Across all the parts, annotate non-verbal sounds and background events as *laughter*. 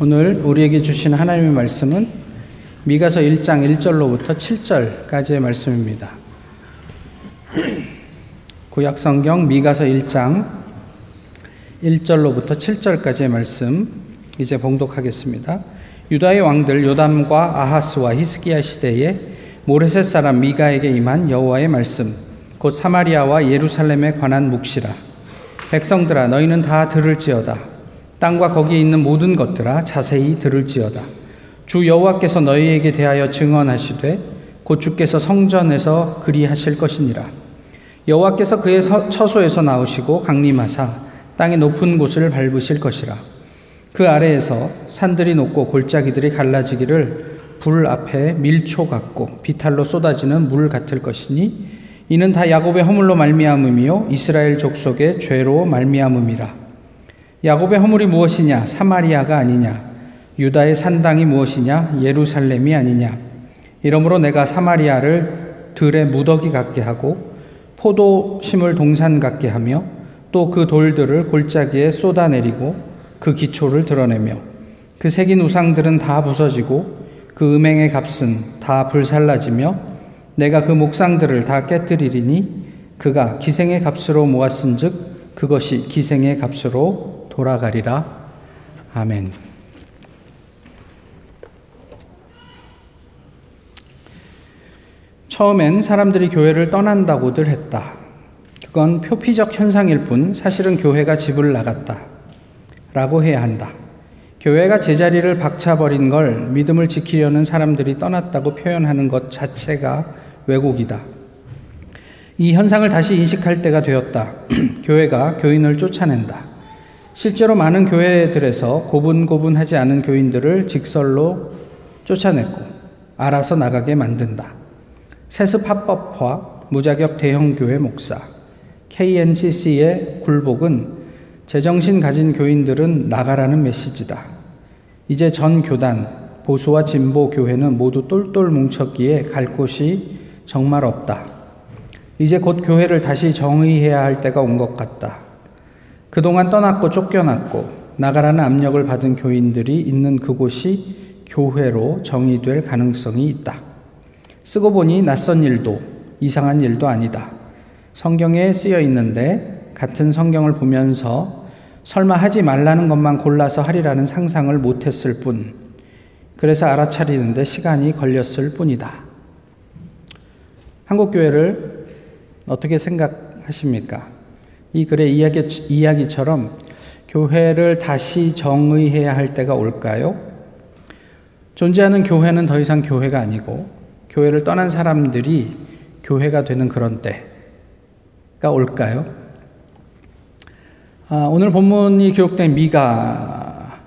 오늘 우리에게 주신 하나님의 말씀은 미가서 1장 1절로부터 7절까지의 말씀입니다. *clears throat* 구약 성경 미가서 1장 1절로부터 7절까지의 말씀 이제 봉독하겠습니다. 유다의 왕들 요담과 아하스와 히스기야 시대에 모레셋 사람 미가에게 임한 여호와의 말씀 곧 사마리아와 예루살렘에 관한 묵시라 백성들아 너희는 다 들을지어다 땅과 거기에 있는 모든 것들아 자세히 들을지어다. 주 여호와께서 너희에게 대하여 증언하시되 곧 주께서 성전에서 그리하실 것이니라. 여호와께서 그의 처소에서 나오시고 강림하사 땅의 높은 곳을 밟으실 것이라. 그 아래에서 산들이 높고 골짜기들이 갈라지기를 불 앞에 밀초 같고 비탈로 쏟아지는 물 같을 것이니 이는 다 야곱의 허물로 말미암음이요 이스라엘 족속의 죄로 말미암음이라. 야곱의 허물이 무엇이냐? 사마리아가 아니냐? 유다의 산당이 무엇이냐? 예루살렘이 아니냐? 이러므로 내가 사마리아를 들의 무더기 같게 하고 포도 심을 동산 같게 하며 또 그 돌들을 골짜기에 쏟아내리고 그 기초를 드러내며 그 새긴 우상들은 다 부서지고 그 음행의 값은 다 불살라지며 내가 그 목상들을 다 깨뜨리리니 그가 기생의 값으로 모았은즉 그것이 기생의 값으로 돌아가리라. 아멘. 처음엔 사람들이 교회를 떠난다고들 했다. 그건 표피적 현상일 뿐 사실은 교회가 집을 나갔다. 라고 해야 한다. 교회가 제자리를 박차버린 걸 믿음을 지키려는 사람들이 떠났다고 표현하는 것 자체가 왜곡이다. 이 현상을 다시 인식할 때가 되었다. *clears throat* 교회가 교인을 쫓아낸다. 실제로 많은 교회들에서 고분고분하지 않은 교인들을 직설로 쫓아냈고 알아서 나가게 만든다. 세습 합법화 무자격 대형 교회 목사 KNCC의 굴복은 제정신 가진 교인들은 나가라는 메시지다. 이제 전 교단 보수와 진보 교회는 모두 똘똘 뭉쳤기에 갈 곳이 정말 없다. 이제 곧 교회를 다시 정의해야 할 때가 온 것 같다. 그동안 떠났고 쫓겨났고 나가라는 압력을 받은 교인들이 있는 그곳이 교회로 정의될 가능성이 있다. 쓰고 보니 낯선 일도 이상한 일도 아니다. 성경에 쓰여 있는데 같은 성경을 보면서 설마 하지 말라는 것만 골라서 하리라는 상상을 못했을 뿐, 그래서 알아차리는데 시간이 걸렸을 뿐이다. 한국교회를 어떻게 생각하십니까? 이 글의 이야기, 이야기처럼 교회를 다시 정의해야 할 때가 올까요? 존재하는 교회는 더 이상 교회가 아니고 교회를 떠난 사람들이 교회가 되는 그런 때가 올까요? 아, 오늘 본문이 기록된 미가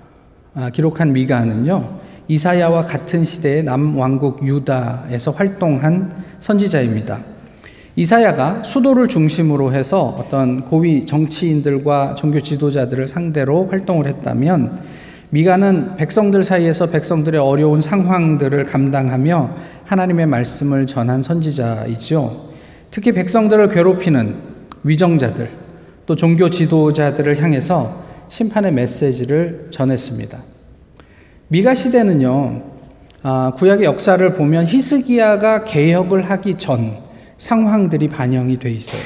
아, 기록한 미가는요 이사야와 같은 시대의 남왕국 유다에서 활동한 선지자입니다. 이사야가 수도를 중심으로 해서 어떤 고위 정치인들과 종교 지도자들을 상대로 활동을 했다면 미가는 백성들 사이에서 백성들의 어려운 상황들을 감당하며 하나님의 말씀을 전한 선지자이죠. 특히 백성들을 괴롭히는 위정자들, 또 종교 지도자들을 향해서 심판의 메시지를 전했습니다. 미가 시대는요, 아, 구약의 역사를 보면 히스기야가 개혁을 하기 전, 상황들이 반영이 돼 있어요.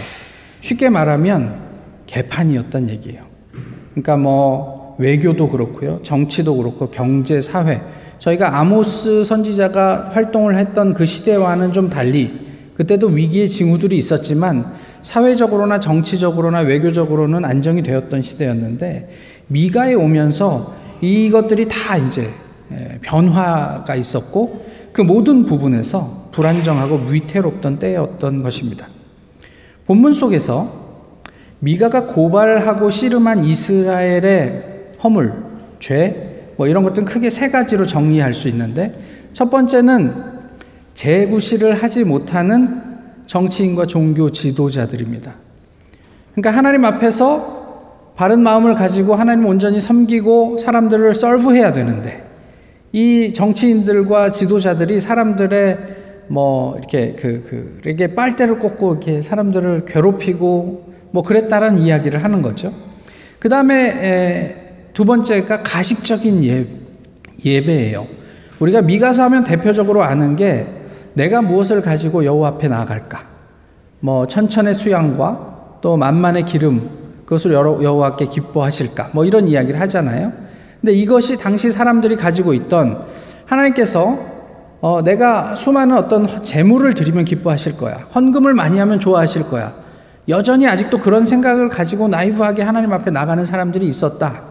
쉽게 말하면 개판이었단 얘기예요. 그러니까 뭐 외교도 그렇고요. 정치도 그렇고 경제, 사회. 저희가 아모스 선지자가 활동을 했던 그 시대와는 좀 달리 그때도 위기의 징후들이 있었지만 사회적으로나 정치적으로나 외교적으로는 안정이 되었던 시대였는데 미가에 오면서 이것들이 다 이제 예, 변화가 있었고 그 모든 부분에서 불안정하고 위태롭던 때였던 것입니다. 본문 속에서 미가가 고발하고 씨름한 이스라엘의 허물, 죄, 뭐 이런 것들은 크게 세 가지로 정리할 수 있는데 첫 번째는 재구실을 하지 못하는 정치인과 종교 지도자들입니다. 그러니까 하나님 앞에서 바른 마음을 가지고 하나님 온전히 섬기고 사람들을 썰브해야 되는데 이 정치인들과 지도자들이 사람들의 뭐 이렇게 그, 그, 이렇게 빨대를 꽂고 이렇게 사람들을 괴롭히고 뭐 그랬다라는 이야기를 하는 거죠. 그 다음에 두 번째가 가식적인 예, 예배예요. 우리가 미가서 하면 대표적으로 아는 게 내가 무엇을 가지고 여호와 앞에 나아갈까? 뭐 천천의 수양과 또 만만의 기름 그것을 여호와께 기뻐하실까? 뭐 이런 이야기를 하잖아요. 근데 이것이 당시 사람들이 가지고 있던 하나님께서 어, 내가 수많은 어떤 재물을 드리면 기뻐하실 거야. 헌금을 많이 하면 좋아하실 거야. 여전히 아직도 그런 생각을 가지고 나이브하게 하나님 앞에 나가는 사람들이 있었다.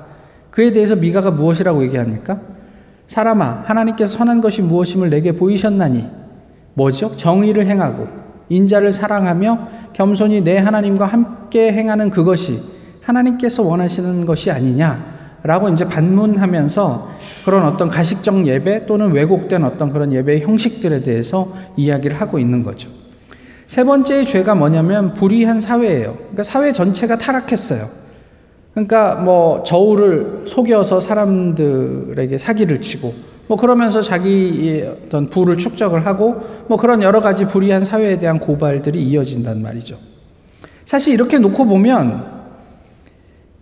그에 대해서 미가가 무엇이라고 얘기합니까? 사람아, 하나님께서 선한 것이 무엇임을 내게 보이셨나니, 뭐죠? 정의를 행하고, 인자를 사랑하며, 겸손히 내 하나님과 함께 행하는 그것이 하나님께서 원하시는 것이 아니냐? 라고 이제 반문하면서 그런 어떤 가식적 예배 또는 왜곡된 어떤 그런 예배의 형식들에 대해서 이야기를 하고 있는 거죠. 세 번째의 죄가 뭐냐면 불의한 사회예요. 그러니까 사회 전체가 타락했어요. 그러니까 뭐 저울을 속여서 사람들에게 사기를 치고 뭐 그러면서 자기 어떤 부를 축적을 하고 뭐 그런 여러 가지 불의한 사회에 대한 고발들이 이어진단 말이죠. 사실 이렇게 놓고 보면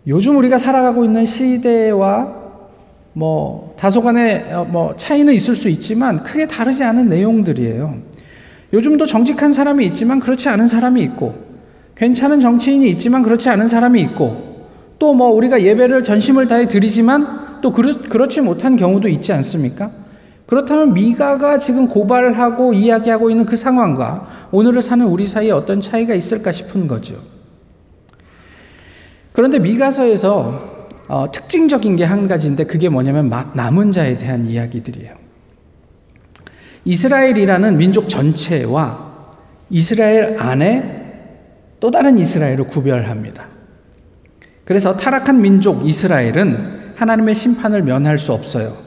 요즘 우리가 살아가고 있는 시대와 뭐 다소간의 어, 뭐 차이는 있을 수 있지만 크게 다르지 않은 내용들이에요. 요즘도 정직한 사람이 있지만 그렇지 않은 사람이 있고 괜찮은 정치인이 있지만 그렇지 않은 사람이 있고 또 뭐 우리가 예배를 전심을 다해 드리지만 또 그렇, 그렇지 못한 경우도 있지 않습니까? 그렇다면 미가가 지금 고발하고 이야기하고 있는 그 상황과 오늘을 사는 우리 사이에 어떤 차이가 있을까 싶은 거죠. 그런데 미가서에서 어, 특징적인 게 한 가지인데 그게 뭐냐면 남은 자에 대한 이야기들이에요. 이스라엘이라는 민족 전체와 이스라엘 안에 또 다른 이스라엘을 구별합니다. 그래서 타락한 민족 이스라엘은 하나님의 심판을 면할 수 없어요.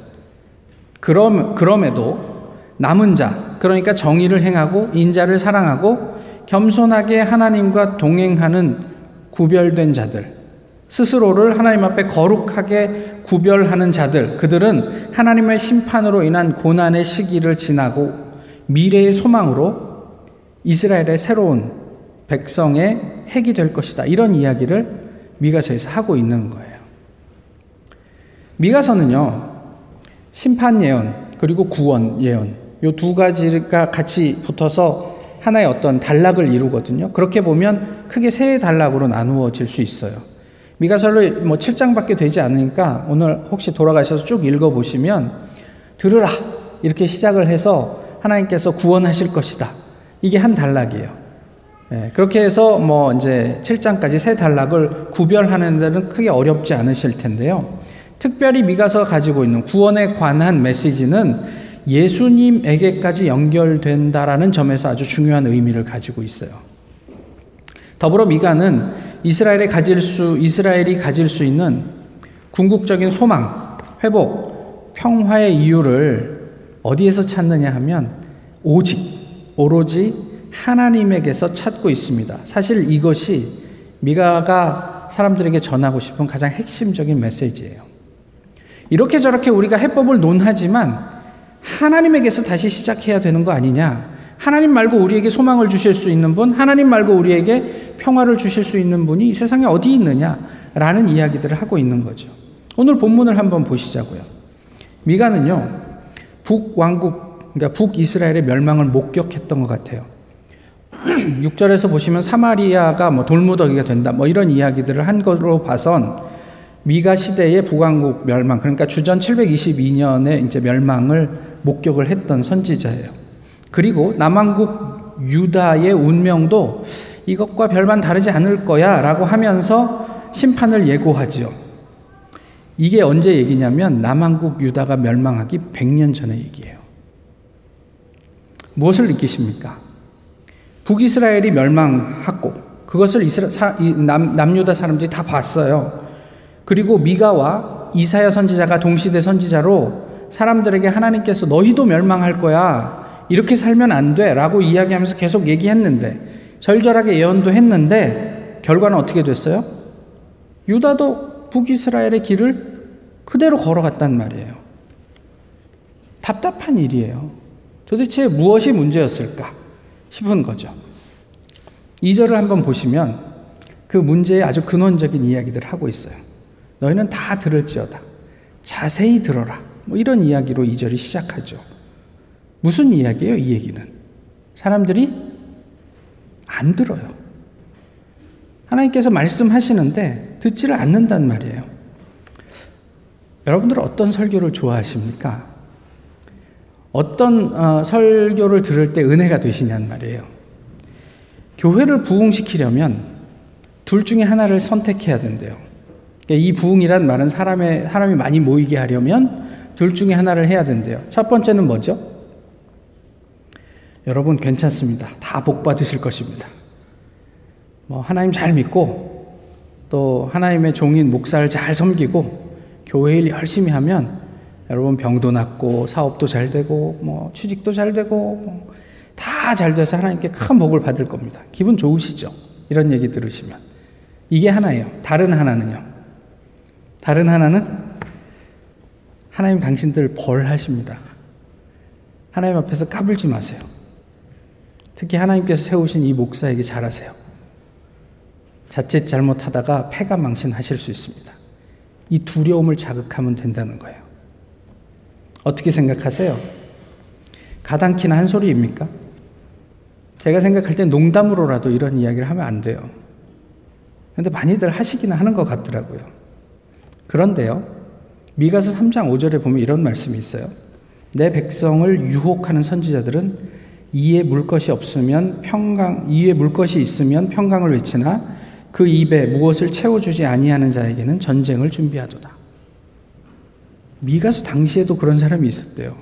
그럼, 그럼에도 남은 자, 그러니까 정의를 행하고 인자를 사랑하고 겸손하게 하나님과 동행하는 구별된 자들, 스스로를 하나님 앞에 거룩하게 구별하는 자들, 그들은 하나님의 심판으로 인한 고난의 시기를 지나고 미래의 소망으로 이스라엘의 새로운 백성의 핵이 될 것이다. 이런 이야기를 미가서에서 하고 있는 거예요. 미가서는요, 심판 예언, 그리고 구원 예언, 요 두 가지가 같이 붙어서 하나의 어떤 단락을 이루거든요. 그렇게 보면 크게 세 단락으로 나누어질 수 있어요. 미가서를 뭐 7장밖에 되지 않으니까 오늘 혹시 돌아가셔서 쭉 읽어 보시면 들으라 이렇게 시작을 해서 하나님께서 구원하실 것이다. 이게 한 단락이에요. 예, 그렇게 해서 뭐 이제 7장까지 세 단락을 구별하는 데는 크게 어렵지 않으실 텐데요. 특별히 미가서가 가지고 있는 구원에 관한 메시지는 예수님에게까지 연결된다라는 점에서 아주 중요한 의미를 가지고 있어요. 더불어 미가는 이스라엘이 가질 수 이스라엘이 가질 수 있는 궁극적인 소망, 회복, 평화의 이유를 어디에서 찾느냐 하면 오직 오로지 하나님에게서 찾고 있습니다. 사실 이것이 미가가 사람들에게 전하고 싶은 가장 핵심적인 메시지예요. 이렇게 저렇게 우리가 해법을 논하지만 하나님에게서 다시 시작해야 되는 거 아니냐? 하나님 말고 우리에게 소망을 주실 수 있는 분, 하나님 말고 우리에게 평화를 주실 수 있는 분이 이 세상에 어디 있느냐라는 이야기들을 하고 있는 거죠. 오늘 본문을 한번 보시자고요. 미가는요, 북왕국, 그러니까 북이스라엘의 멸망을 목격했던 것 같아요. *clears throat* 6절에서 보시면 사마리아가 뭐 돌무더기가 된다, 뭐 이런 이야기들을 한 걸로 봐선 미가 시대의 북왕국 멸망, 그러니까 주전 722년에 이제 멸망을 목격을 했던 선지자예요. 그리고 남왕국 유다의 운명도 이것과 별반 다르지 않을 거야 라고 하면서 심판을 예고하지요. 이게 언제 얘기냐면 남왕국 유다가 멸망하기 100년 전의 얘기예요. 무엇을 느끼십니까? 북이스라엘이 멸망하고 그것을 이스라, 사, 남, 남유다 사람들이 다 봤어요. 그리고 미가와 이사야 선지자가 동시대 선지자로 사람들에게 하나님께서 너희도 멸망할 거야. 이렇게 살면 안 돼. 라고 이야기하면서 계속 얘기했는데, 절절하게 예언도 했는데, 결과는 어떻게 됐어요? 유다도 북이스라엘의 길을 그대로 걸어갔단 말이에요. 답답한 일이에요. 도대체 무엇이 문제였을까 싶은 거죠. 2절을 한번 보시면 그 문제의 아주 근원적인 이야기들을 하고 있어요. 너희는 다 들을지어다. 자세히 들어라. 뭐 이런 이야기로 이 절이 시작하죠. 무슨 이야기예요, 이 얘기는? 사람들이 안 들어요. 하나님께서 말씀하시는데 듣지를 않는단 말이에요. 여러분들 어떤 설교를 좋아하십니까? 어떤 어, 설교를 들을 때 은혜가 되시냔 말이에요. 교회를 부흥시키려면 둘 중에 하나를 선택해야 된대요. 이 부흥이란 말은 사람의, 사람이 많이 모이게 하려면 둘 중에 하나를 해야 된대요. 첫 번째는 뭐죠? 여러분 괜찮습니다. 다 복 받으실 것입니다. 뭐 하나님 잘 믿고 또 하나님의 종인 목사를 잘 섬기고 교회 일 열심히 하면 여러분 병도 낫고 사업도 잘 되고 뭐 취직도 잘 되고 뭐 다잘 돼서 하나님께 큰 복을 받을 겁니다. 기분 좋으시죠? 이런 얘기 들으시면 이게 하나예요. 다른 하나는요. 다른 하나는 하나님 당신들 벌하십니다. 하나님 앞에서 까불지 마세요. 특히 하나님께서 세우신 이 목사에게 잘하세요. 자칫 잘못하다가 패가 망신하실 수 있습니다. 이 두려움을 자극하면 된다는 거예요. 어떻게 생각하세요? 가당키나 한 소리입니까? 제가 생각할 때 농담으로라도 이런 이야기를 하면 안 돼요. 근데 많이들 하시기는 하는 것 같더라고요. 그런데요, 미가서 3장 5절에 보면 이런 말씀이 있어요. 내 백성을 유혹하는 선지자들은 이에 물 것이 없으면 평강, 이에 물 것이 있으면 평강을 외치나 그 입에 무엇을 채워 주지 아니하는 자에게는 전쟁을 준비하도다. 미가서 당시에도 그런 사람이 있었대요.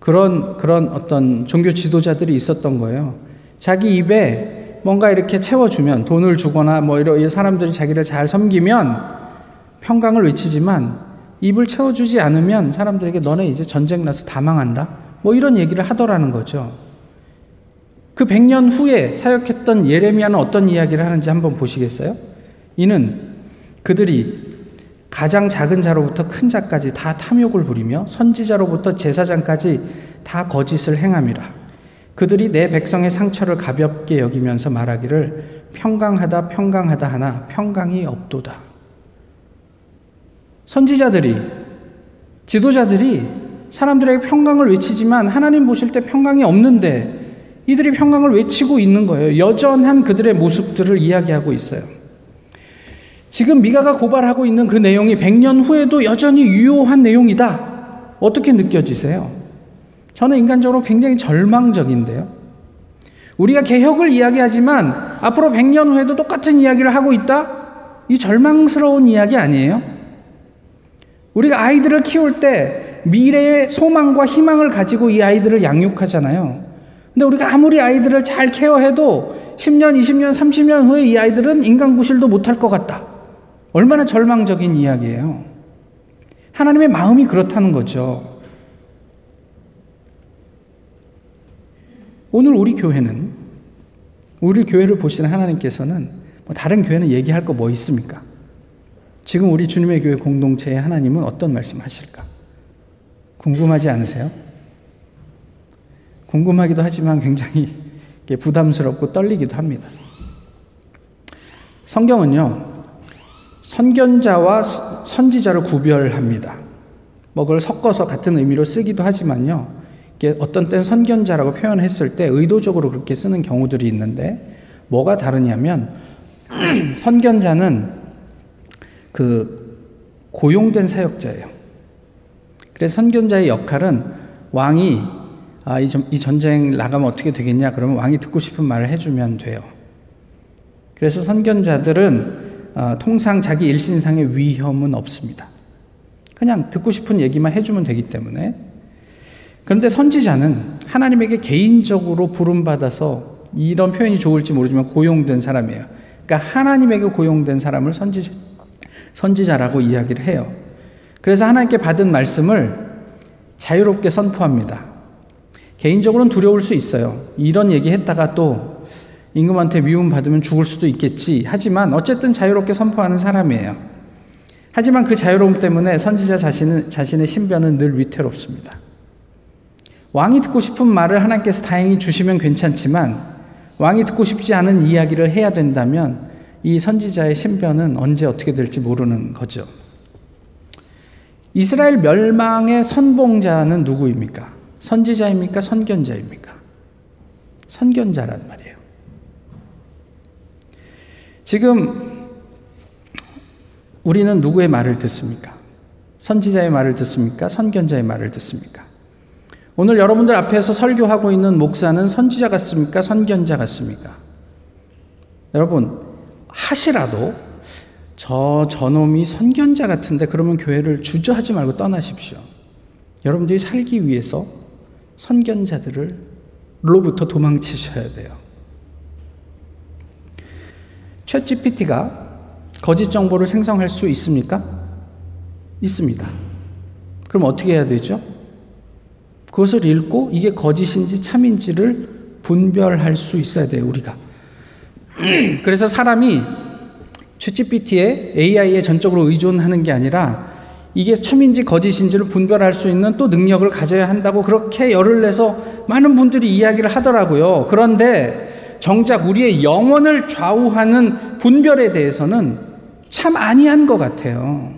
그런, 그런 어떤 종교 지도자들이 있었던 거예요. 자기 입에 뭔가 이렇게 채워주면 돈을 주거나 뭐 이런 사람들이 자기를 잘 섬기면 평강을 외치지만 입을 채워주지 않으면 사람들에게 너네 이제 전쟁 나서 다 망한다. 뭐 이런 얘기를 하더라는 거죠. 그 100년 후에 사역했던 예레미야는 어떤 이야기를 하는지 한번 보시겠어요? 이는 그들이 가장 작은 자로부터 큰 자까지 다 탐욕을 부리며 선지자로부터 제사장까지 다 거짓을 행함이라. 그들이 내 백성의 상처를 가볍게 여기면서 말하기를 평강하다 평강하다 하나 평강이 없도다. 선지자들이 지도자들이 사람들에게 평강을 외치지만 하나님 보실 때 평강이 없는데 이들이 평강을 외치고 있는 거예요. 여전한 그들의 모습들을 이야기하고 있어요. 지금 미가가 고발하고 있는 그 내용이 100년 후에도 여전히 유효한 내용이다. 어떻게 느껴지세요? 저는 인간적으로 굉장히 절망적인데요. 우리가 개혁을 이야기하지만 앞으로 100년 후에도 똑같은 이야기를 하고 있다? 이 절망스러운 이야기 아니에요? 우리가 아이들을 키울 때 미래의 소망과 희망을 가지고 이 아이들을 양육하잖아요. 근데 우리가 아무리 아이들을 잘 케어해도 10년, 20년, 30년 후에 이 아이들은 인간 구실도 못할 것 같다. 얼마나 절망적인 이야기예요. 하나님의 마음이 그렇다는 거죠. 오늘 우리 교회는 우리 교회를 보시는 하나님께서는 뭐 다른 교회는 얘기할 거 뭐 있습니까? 지금 우리 주님의 교회 공동체에 하나님은 어떤 말씀 하실까? 궁금하지 않으세요? 궁금하기도 하지만 굉장히 부담스럽고 떨리기도 합니다. 성경은요, 선견자와 선지자를 구별합니다. 뭐 그걸 섞어서 같은 의미로 쓰기도 하지만요. 어떤 땐 선견자라고 표현했을 때 의도적으로 그렇게 쓰는 경우들이 있는데 뭐가 다르냐면 *clears throat* 선견자는 그 고용된 사역자예요. 그래서 선견자의 역할은 왕이 아, 이, 전, 이 전쟁 나가면 어떻게 되겠냐? 그러면 왕이 듣고 싶은 말을 해주면 돼요. 그래서 선견자들은 어, 통상 자기 일신상의 위험은 없습니다. 그냥 듣고 싶은 얘기만 해주면 되기 때문에. 그런데 선지자는 하나님에게 개인적으로 부름받아서 이런 표현이 좋을지 모르지만 고용된 사람이에요. 그러니까 하나님에게 고용된 사람을 선지, 선지자라고 이야기를 해요. 그래서 하나님께 받은 말씀을 자유롭게 선포합니다. 개인적으로는 두려울 수 있어요. 이런 얘기 했다가 또 임금한테 미움 받으면 죽을 수도 있겠지. 하지만 어쨌든 자유롭게 선포하는 사람이에요. 하지만 그 자유로움 때문에 선지자 자신은, 자신의 신변은 늘 위태롭습니다. 왕이 듣고 싶은 말을 하나님께서 다행히 주시면 괜찮지만 왕이 듣고 싶지 않은 이야기를 해야 된다면 이 선지자의 신변은 언제 어떻게 될지 모르는 거죠. 이스라엘 멸망의 선봉자는 누구입니까? 선지자입니까? 선견자입니까? 선견자란 말이에요. 지금 우리는 누구의 말을 듣습니까? 선지자의 말을 듣습니까? 선견자의 말을 듣습니까? 오늘 여러분들 앞에서 설교하고 있는 목사는 선지자 같습니까? 선견자 같습니까? 여러분, 하시라도 저 저놈이 선견자 같은데 그러면 교회를 주저하지 말고 떠나십시오. 여러분들이 살기 위해서 선견자들을 로부터 도망치셔야 돼요. 챗 GPT가 거짓 정보를 생성할 수 있습니까? 있습니다. 그럼 어떻게 해야 되죠? 그것을 읽고 이게 거짓인지 참인지를 분별할 수 있어야 돼요, 우리가. *clears throat* 그래서 사람이 챗GPT에 AI에 전적으로 의존하는 게 아니라 이게 참인지 거짓인지를 분별할 수 있는 또 능력을 가져야 한다고 그렇게 열을 내서 많은 분들이 이야기를 하더라고요. 그런데 정작 우리의 영혼을 좌우하는 분별에 대해서는 참 아니한 것 같아요.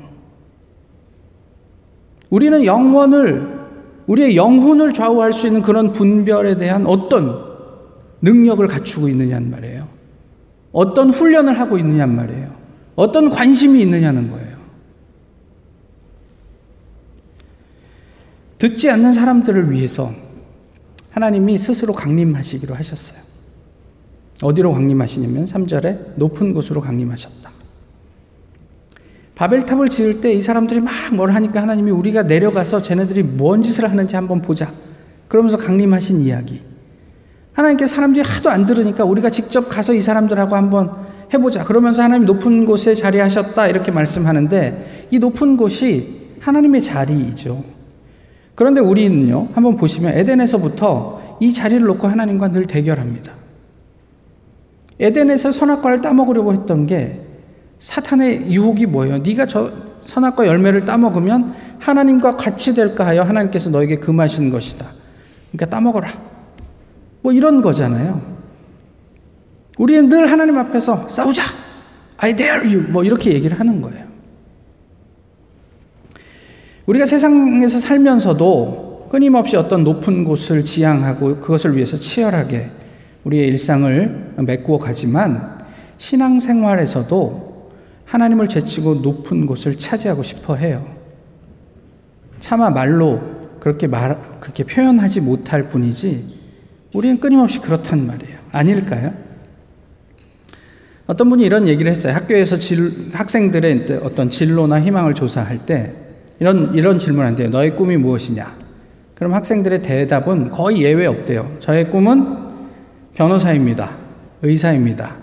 우리는 영혼을, 우리의 영혼을 좌우할 수 있는 그런 분별에 대한 어떤 능력을 갖추고 있느냐는 말이에요. 어떤 훈련을 하고 있느냐는 말이에요. 어떤 관심이 있느냐는 거예요. 듣지 않는 사람들을 위해서 하나님이 스스로 강림하시기로 하셨어요. 어디로 강림하시냐면 3절에 높은 곳으로 강림하셨다. 바벨탑을 지을 때 이 사람들이 막 뭘 하니까 하나님이 우리가 내려가서 쟤네들이 뭔 짓을 하는지 한번 보자. 그러면서 강림하신 이야기. 하나님께 사람들이 하도 안 들으니까 우리가 직접 가서 이 사람들하고 한번 해보자. 그러면서 하나님 높은 곳에 자리하셨다. 이렇게 말씀하는데 이 높은 곳이 하나님의 자리이죠. 그런데 우리는요, 한번 보시면 에덴에서부터 이 자리를 놓고 하나님과 늘 대결합니다. 에덴에서 선악과를 따먹으려고 했던 게 사탄의 유혹이 뭐예요? 네가 저 선악과 열매를 따먹으면 하나님과 같이 될까 하여 하나님께서 너에게 금하신 것이다. 그러니까 따먹어라. 뭐 이런 거잖아요. 우리는 늘 하나님 앞에서 싸우자. I dare you. 뭐 이렇게 얘기를 하는 거예요. 우리가 세상에서 살면서도 끊임없이 어떤 높은 곳을 지향하고 그것을 위해서 치열하게 우리의 일상을 메꾸어 가지만 신앙생활에서도 하나님을 제치고 높은 곳을 차지하고 싶어 해요. 차마 말로 그렇게 말, 그렇게 표현하지 못할 뿐이지 우리는 끊임없이 그렇단 말이에요. 아닐까요? 어떤 분이 이런 얘기를 했어요. 학교에서 질, 학생들의 어떤 진로나 희망을 조사할 때 이런, 이런 질문 한대요. 너의 꿈이 무엇이냐? 그럼 학생들의 대답은 거의 예외 없대요. 저의 꿈은 변호사입니다. 의사입니다.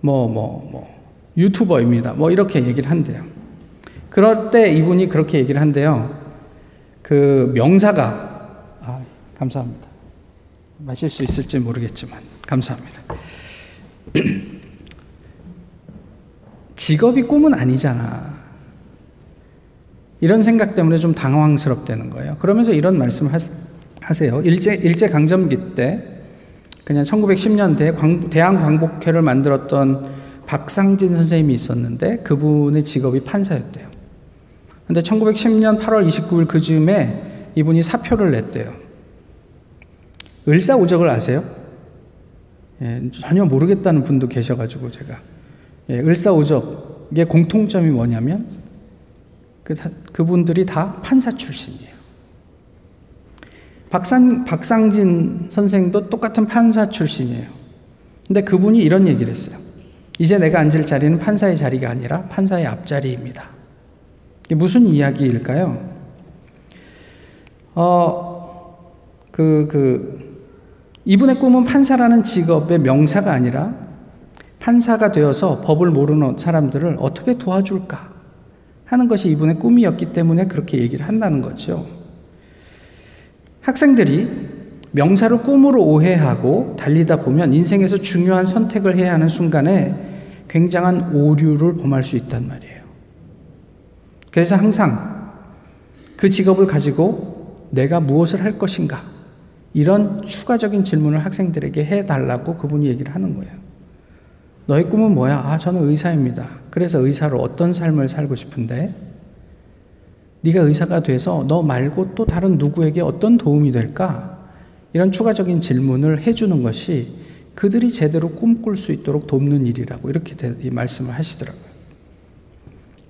뭐, 뭐, 뭐, 유튜버입니다. 뭐, 이렇게 얘기를 한대요. 그럴 때 이분이 그렇게 얘기를 한대요. 그 명사가, 아, 감사합니다. 마실 수 있을지 모르겠지만, 감사합니다. *clears throat* 직업이 꿈은 아니잖아. 이런 생각 때문에 좀 당황스럽다는 거예요. 그러면서 이런 말씀을 하세요. 일제, 일제 강점기 때 그냥 1910년대 대한광복회를 만들었던 박상진 선생님이 있었는데 그분의 직업이 판사였대요. 근데 1910년 8월 29일 그 즈음에 이분이 사표를 냈대요. 을사오적을 아세요? 예, 전혀 모르겠다는 분도 계셔가지고 제가 예, 을사오적의 공통점이 뭐냐면 그, 그분들이 다 판사 출신이에요. 박상, 박상진 선생도 똑같은 판사 출신이에요. 근데 그분이 이런 얘기를 했어요. 이제 내가 앉을 자리는 판사의 자리가 아니라 판사의 앞자리입니다. 이게 무슨 이야기일까요? 어, 그, 그, 이분의 꿈은 판사라는 직업의 명사가 아니라 판사가 되어서 법을 모르는 사람들을 어떻게 도와줄까? 하는 것이 이분의 꿈이었기 때문에 그렇게 얘기를 한다는 거죠. 학생들이 명사를 꿈으로 오해하고 달리다 보면 인생에서 중요한 선택을 해야 하는 순간에 굉장한 오류를 범할 수 있단 말이에요. 그래서 항상 그 직업을 가지고 내가 무엇을 할 것인가 이런 추가적인 질문을 학생들에게 해달라고 그분이 얘기를 하는 거예요. 너의 꿈은 뭐야? 아, 저는 의사입니다. 그래서 의사로 어떤 삶을 살고 싶은데? 네가 의사가 돼서 너 말고 또 다른 누구에게 어떤 도움이 될까? 이런 추가적인 질문을 해주는 것이 그들이 제대로 꿈꿀 수 있도록 돕는 일이라고 이렇게 말씀을 하시더라고요.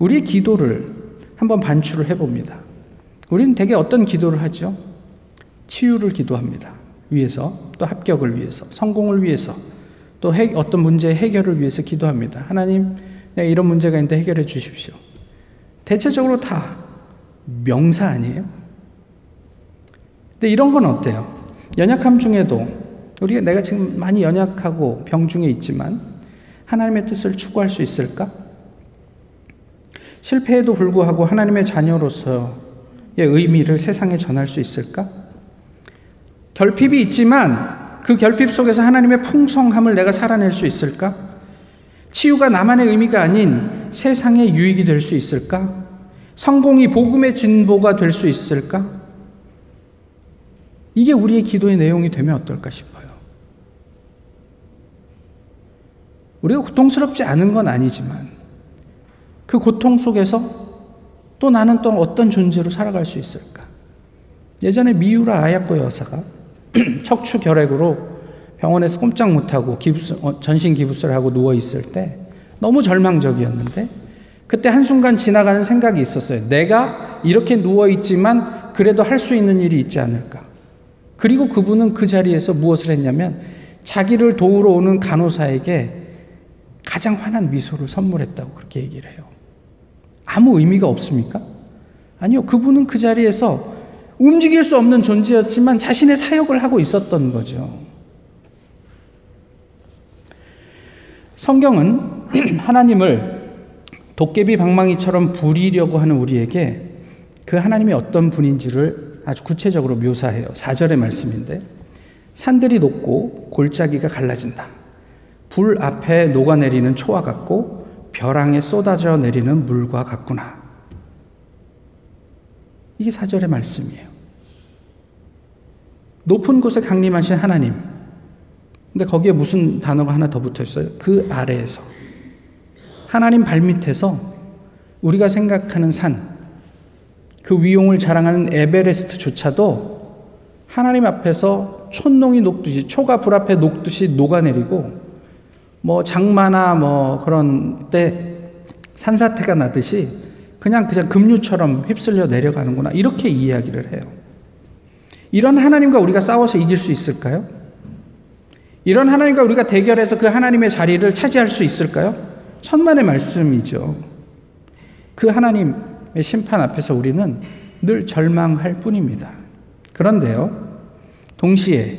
우리의 기도를 한번 반출을 해봅니다. 우리는 대개 어떤 기도를 하죠? 치유를 기도합니다. 위해서, 또 합격을 위해서, 성공을 위해서, 또 해, 어떤 문제의 해결을 위해서 기도합니다. 하나님, 네, 이런 문제가 있는데 해결해 주십시오. 대체적으로 다 명사 아니에요? 근데 이런 건 어때요? 연약함 중에도 우리가 내가 지금 많이 연약하고 병 중에 있지만 하나님의 뜻을 추구할 수 있을까? 실패에도 불구하고 하나님의 자녀로서의 의미를 세상에 전할 수 있을까? 결핍이 있지만 그 결핍 속에서 하나님의 풍성함을 내가 살아낼 수 있을까? 치유가 나만의 의미가 아닌 세상의 유익이 될 수 있을까? 성공이 복음의 진보가 될 수 있을까? 이게 우리의 기도의 내용이 되면 어떨까 싶어요. 우리가 고통스럽지 않은 건 아니지만 그 고통 속에서 또 나는 또 어떤 존재로 살아갈 수 있을까? 예전에 미우라 아야코 여사가 *clears throat* 척추 결핵으로 병원에서 꼼짝 못하고 기부스, 어, 전신 기부스를 하고 누워 있을 때 너무 절망적이었는데 그때 한순간 지나가는 생각이 있었어요. 내가 이렇게 누워 있지만 그래도 할 수 있는 일이 있지 않을까. 그리고 그분은 그 자리에서 무엇을 했냐면 자기를 도우러 오는 간호사에게 가장 환한 미소를 선물했다고 그렇게 얘기를 해요. 아무 의미가 없습니까? 아니요. 그분은 그 자리에서 움직일 수 없는 존재였지만 자신의 사역을 하고 있었던 거죠. 성경은 *clears throat* 하나님을 도깨비 방망이처럼 부리려고 하는 우리에게 그 하나님이 어떤 분인지를 아주 구체적으로 묘사해요. 4절의 말씀인데 산들이 높고 골짜기가 갈라진다. 불 앞에 녹아내리는 초와 같고 벼랑에 쏟아져 내리는 물과 같구나. 이게 4절의 말씀이에요. 높은 곳에 강림하신 하나님. 근데 거기에 무슨 단어가 하나 더 붙어 있어요? 그 아래에서. 하나님 발밑에서 우리가 생각하는 산, 그 위용을 자랑하는 에베레스트조차도 하나님 앞에서 촌농이 녹듯이, 초가 불 앞에 녹듯이 녹아내리고, 뭐 장마나 뭐 그런 때 산사태가 나듯이 그냥 그냥 급류처럼 휩쓸려 내려가는구나. 이렇게 이야기를 해요. 이런 하나님과 우리가 싸워서 이길 수 있을까요? 이런 하나님과 우리가 대결해서 그 하나님의 자리를 차지할 수 있을까요? 천만의 말씀이죠. 그 하나님의 심판 앞에서 우리는 늘 절망할 뿐입니다. 그런데요, 동시에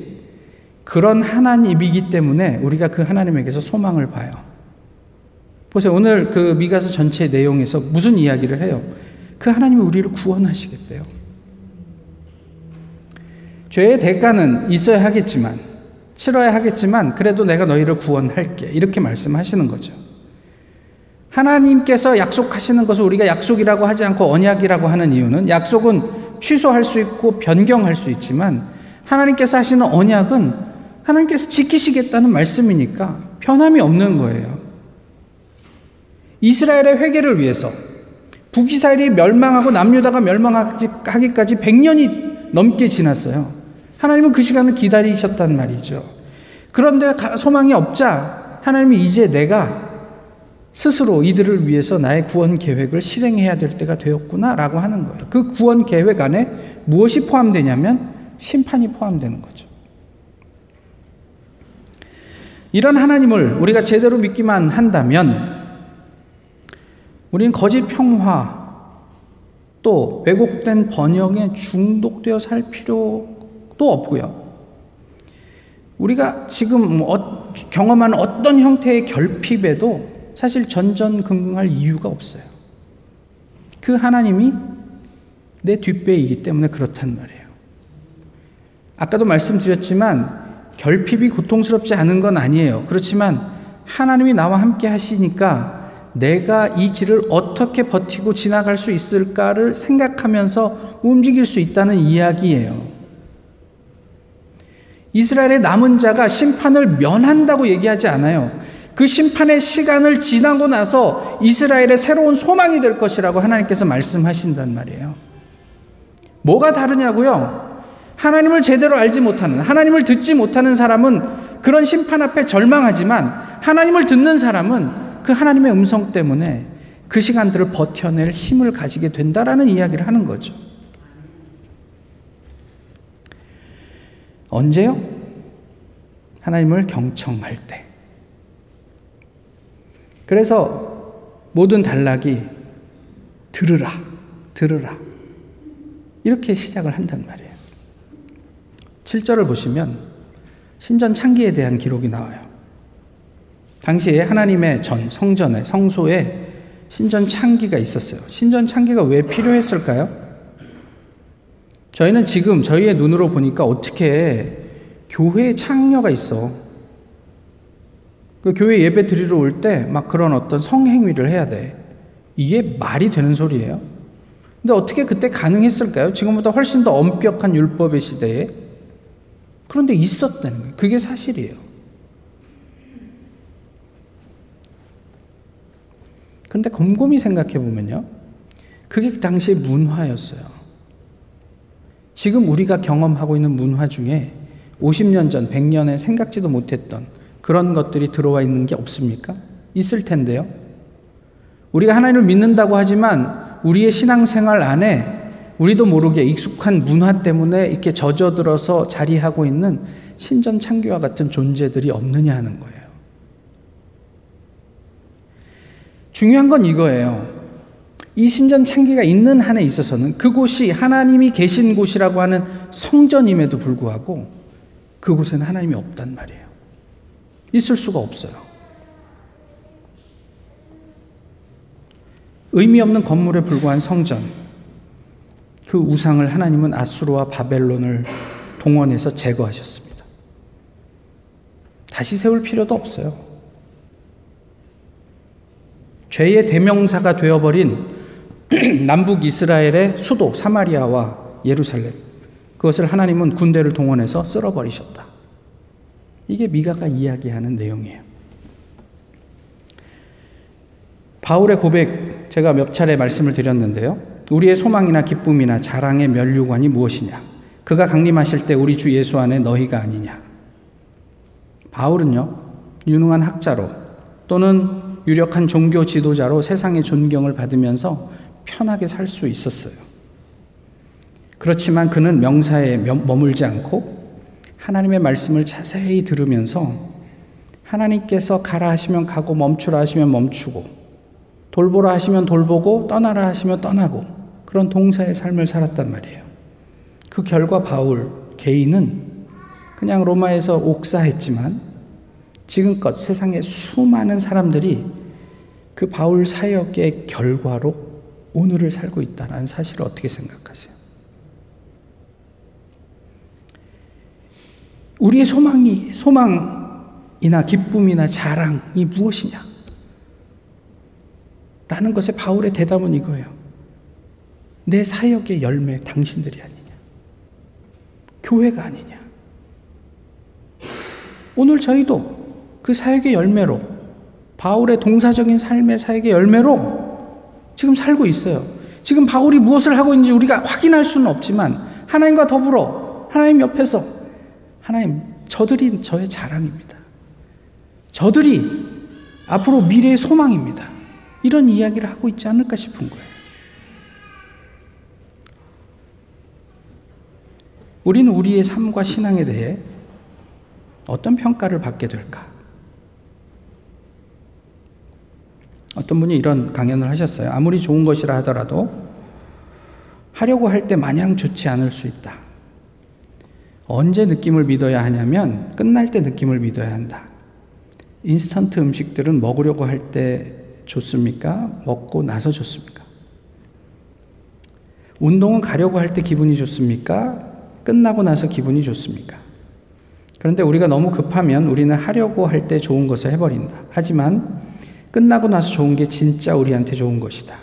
그런 하나님이기 때문에 우리가 그 하나님에게서 소망을 봐요. 보세요. 오늘 그 미가서 전체 내용에서 무슨 이야기를 해요? 그 하나님이 우리를 구원하시겠대요. 죄의 대가는 있어야 하겠지만, 치러야 하겠지만, 그래도 내가 너희를 구원할게. 이렇게 말씀하시는 거죠. 하나님께서 약속하시는 것을 우리가 약속이라고 하지 않고 언약이라고 하는 이유는 약속은 취소할 수 있고 변경할 수 있지만 하나님께서 하시는 언약은 하나님께서 지키시겠다는 말씀이니까 변함이 없는 거예요. 이스라엘의 회개를 위해서 북이스라엘이 멸망하고 남유다가 멸망하기까지 100년이 넘게 지났어요. 하나님은 그 시간을 기다리셨단 말이죠. 그런데 소망이 없자 하나님이 이제 내가 스스로 이들을 위해서 나의 구원 계획을 실행해야 될 때가 되었구나라고 하는 거예요. 그 구원 계획 안에 무엇이 포함되냐면 심판이 포함되는 거죠. 이런 하나님을 우리가 제대로 믿기만 한다면 우리는 거짓 평화 또 왜곡된 번역에 중독되어 살 필요도 없고요. 우리가 지금 뭐 경험하는 어떤 형태의 결핍에도 사실 전전긍긍할 이유가 없어요. 그 하나님이 내 뒷배이기 때문에 그렇단 말이에요. 아까도 말씀드렸지만 결핍이 고통스럽지 않은 건 아니에요. 그렇지만 하나님이 나와 함께 하시니까 내가 이 길을 어떻게 버티고 지나갈 수 있을까를 생각하면서 움직일 수 있다는 이야기예요. 이스라엘의 남은 자가 심판을 면한다고 얘기하지 않아요. 그 심판의 시간을 지나고 나서 이스라엘의 새로운 소망이 될 것이라고 하나님께서 말씀하신단 말이에요. 뭐가 다르냐고요? 하나님을 제대로 알지 못하는, 하나님을 듣지 못하는 사람은 그런 심판 앞에 절망하지만 하나님을 듣는 사람은 그 하나님의 음성 때문에 그 시간들을 버텨낼 힘을 가지게 된다라는 이야기를 하는 거죠. 언제요? 하나님을 경청할 때. 그래서 모든 단락이 들으라, 들으라. 이렇게 시작을 한단 말이에요. 7절을 보시면 신전 창기에 대한 기록이 나와요. 당시에 하나님의 전, 성전에, 성소에 신전 창기가 있었어요. 신전 창기가 왜 필요했을까요? 저희는 지금 저희의 눈으로 보니까 어떻게 교회에 창녀가 있어. 그 교회 예배 드리러 올 때 막 그런 어떤 성행위를 해야 돼. 이게 말이 되는 소리예요. 근데 어떻게 그때 가능했을까요? 지금보다 훨씬 더 엄격한 율법의 시대에. 그런데 있었다는 거예요. 그게 사실이에요. 그런데 곰곰이 생각해 보면요. 그게 그 당시의 문화였어요. 지금 우리가 경험하고 있는 문화 중에 50년 전, 100년에 생각지도 못했던 그런 것들이 들어와 있는 게 없습니까? 있을 텐데요. 우리가 하나님을 믿는다고 하지만 우리의 신앙생활 안에 우리도 모르게 익숙한 문화 때문에 이렇게 젖어들어서 자리하고 있는 신전 창교와 같은 존재들이 없느냐 하는 거예요. 중요한 건 이거예요. 이 신전 창기가 있는 한에 있어서는 그곳이 하나님이 계신 곳이라고 하는 성전임에도 불구하고 그곳에는 하나님이 없단 말이에요. 있을 수가 없어요. 의미 없는 건물에 불과한 성전. 그 우상을 하나님은 아수르와 바벨론을 동원해서 제거하셨습니다. 다시 세울 필요도 없어요. 죄의 대명사가 되어버린 *clears throat* 남북 이스라엘의 수도 사마리아와 예루살렘. 그것을 하나님은 군대를 동원해서 쓸어버리셨다. 이게 미가가 이야기하는 내용이에요. 바울의 고백 제가 몇 차례 말씀을 드렸는데요. 우리의 소망이나 기쁨이나 자랑의 면류관이 무엇이냐? 그가 강림하실 때 우리 주 예수 안에 너희가 아니냐? 바울은요, 유능한 학자로 또는 유력한 종교 지도자로 세상의 존경을 받으면서 편하게 살 수 있었어요. 그렇지만 그는 명사에 머물지 않고 하나님의 말씀을 자세히 들으면서 하나님께서 가라 하시면 가고 멈추라 하시면 멈추고 돌보라 하시면 돌보고 떠나라 하시면 떠나고 그런 동사의 삶을 살았단 말이에요. 그 결과 바울 개인은 그냥 로마에서 옥사했지만 지금껏 세상에 수많은 사람들이 그 바울 사역의 결과로 오늘을 살고 있다는 사실을 어떻게 생각하세요? 우리의 소망이 소망이나 기쁨이나 자랑이 무엇이냐? 라는 것에 바울의 대답은 이거예요. 내 사역의 열매 당신들이 아니냐. 교회가 아니냐. 오늘 저희도 그 사역의 열매로 바울의 동사적인 삶의 사역의 열매로 지금 살고 있어요. 지금 바울이 무엇을 하고 있는지 우리가 확인할 수는 없지만 하나님과 더불어 하나님 옆에서 하나님 저들이 저의 자랑입니다. 저들이 앞으로 미래의 소망입니다. 이런 이야기를 하고 있지 않을까 싶은 거예요. 우리는 우리의 삶과 신앙에 대해 어떤 평가를 받게 될까? 어떤 분이 이런 강연을 하셨어요. 아무리 좋은 것이라 하더라도 하려고 할 때 마냥 좋지 않을 수 있다. 언제 느낌을 믿어야 하냐면 끝날 때 느낌을 믿어야 한다. 인스턴트 음식들은 먹으려고 할 때 좋습니까? 먹고 나서 좋습니까? 운동은 가려고 할 때 기분이 좋습니까? 끝나고 나서 기분이 좋습니까? 그런데 우리가 너무 급하면 우리는 하려고 할 때 좋은 것을 해버린다. 하지만 끝나고 나서 좋은 게 진짜 우리한테 좋은 것이다.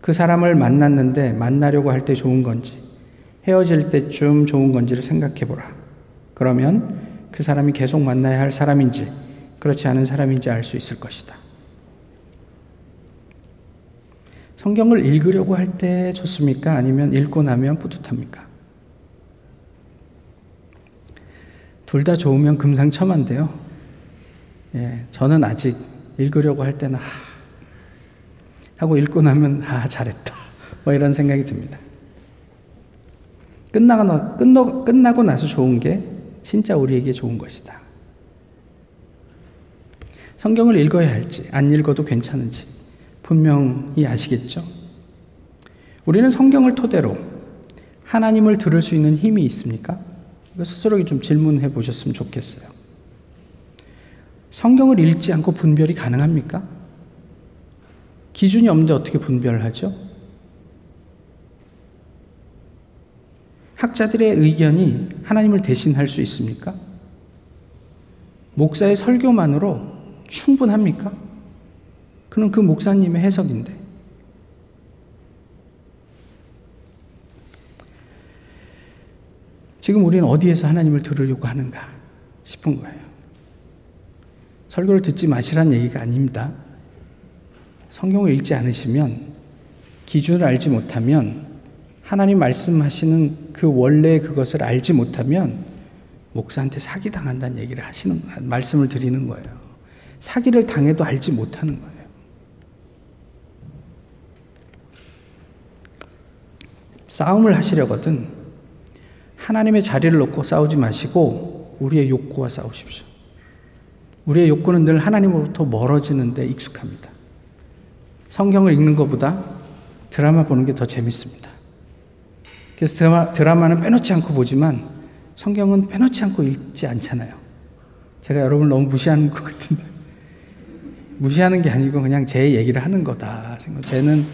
그 사람을 만났는데 만나려고 할 때 좋은 건지, 헤어질 때쯤 좋은 건지를 생각해 보라. 그러면 그 사람이 계속 만나야 할 사람인지, 그렇지 않은 사람인지 알 수 있을 것이다. 성경을 읽으려고 할 때 좋습니까? 아니면 읽고 나면 뿌듯합니까? 둘 다 좋으면 금상첨화인데요. 예, 저는 아직 읽으려고 할 때는 하, 하고 읽고 나면 아 잘했다 뭐 이런 생각이 듭니다. 끝나고, 끝나, 끝나고 나서 좋은 게 진짜 우리에게 좋은 것이다. 성경을 읽어야 할지 안 읽어도 괜찮은지 분명히 아시겠죠? 우리는 성경을 토대로 하나님을 들을 수 있는 힘이 있습니까? 스스로 좀 질문해 보셨으면 좋겠어요. 성경을 읽지 않고 분별이 가능합니까? 기준이 없는데 어떻게 분별하죠? 학자들의 의견이 하나님을 대신할 수 있습니까? 목사의 설교만으로 충분합니까? 그는 그 목사님의 해석인데. 지금 우리는 어디에서 하나님을 들으려고 하는가 싶은 거예요. 설교를 듣지 마시란 얘기가 아닙니다. 성경을 읽지 않으시면 기준을 알지 못하면 하나님 말씀하시는 그 원래 그것을 알지 못하면 목사한테 사기 당한다는 얘기를 하시는 말씀을 드리는 거예요. 사기를 당해도 알지 못하는 거예요. 싸움을 하시려거든 하나님의 자리를 놓고 싸우지 마시고 우리의 욕구와 싸우십시오. 우리의 욕구는 늘 하나님으로부터 멀어지는데 익숙합니다. 성경을 읽는 것보다 드라마 보는 게 더 재밌습니다. 그래서 드라마, 드라마는 빼놓지 않고 보지만 성경은 빼놓지 않고 읽지 않잖아요. 제가 여러분을 너무 무시하는 것 같은데. 무시하는 게 아니고 그냥 제 얘기를 하는 거다. 쟤는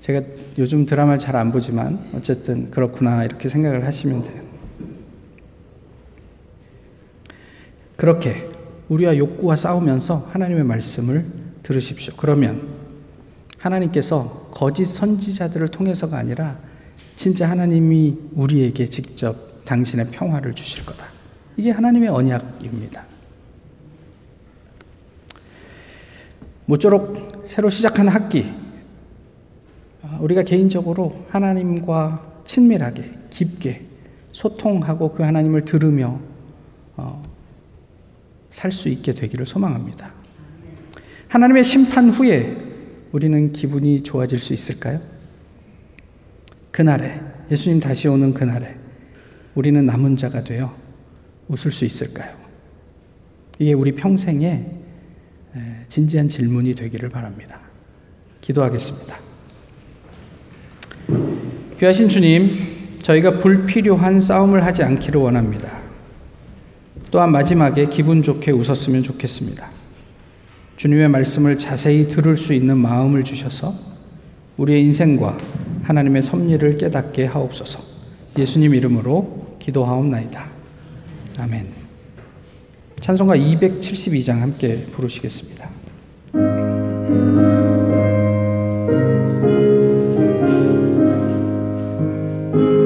제가 요즘 드라마를 잘 안 보지만 어쨌든 그렇구나 이렇게 생각을 하시면 돼요. 그렇게 우리와 욕구와 싸우면서 하나님의 말씀을 들으십시오. 그러면 하나님께서 거짓 선지자들을 통해서가 아니라 진짜 하나님이 우리에게 직접 당신의 평화를 주실 거다. 이게 하나님의 언약입니다. 모쪼록 새로 시작하는 학기, 아, 우리가 개인적으로 하나님과 친밀하게, 깊게 소통하고 그 하나님을 들으며 어, 살 수 있게 되기를 소망합니다. 하나님의 심판 후에 우리는 기분이 좋아질 수 있을까요? 그날에, 예수님 다시 오는 그날에 우리는 남은 자가 되어 웃을 수 있을까요? 이게 우리 평생의 진지한 질문이 되기를 바랍니다. 기도하겠습니다. 귀하신 주님, 저희가 불필요한 싸움을 하지 않기를 원합니다. 또한 마지막에 기분 좋게 웃었으면 좋겠습니다. 주님의 말씀을 자세히 들을 수 있는 마음을 주셔서 우리의 인생과 하나님의 섭리를 깨닫게 하옵소서. 예수님 이름으로 기도하옵나이다. 아멘. 찬송가 272장 함께 부르시겠습니다.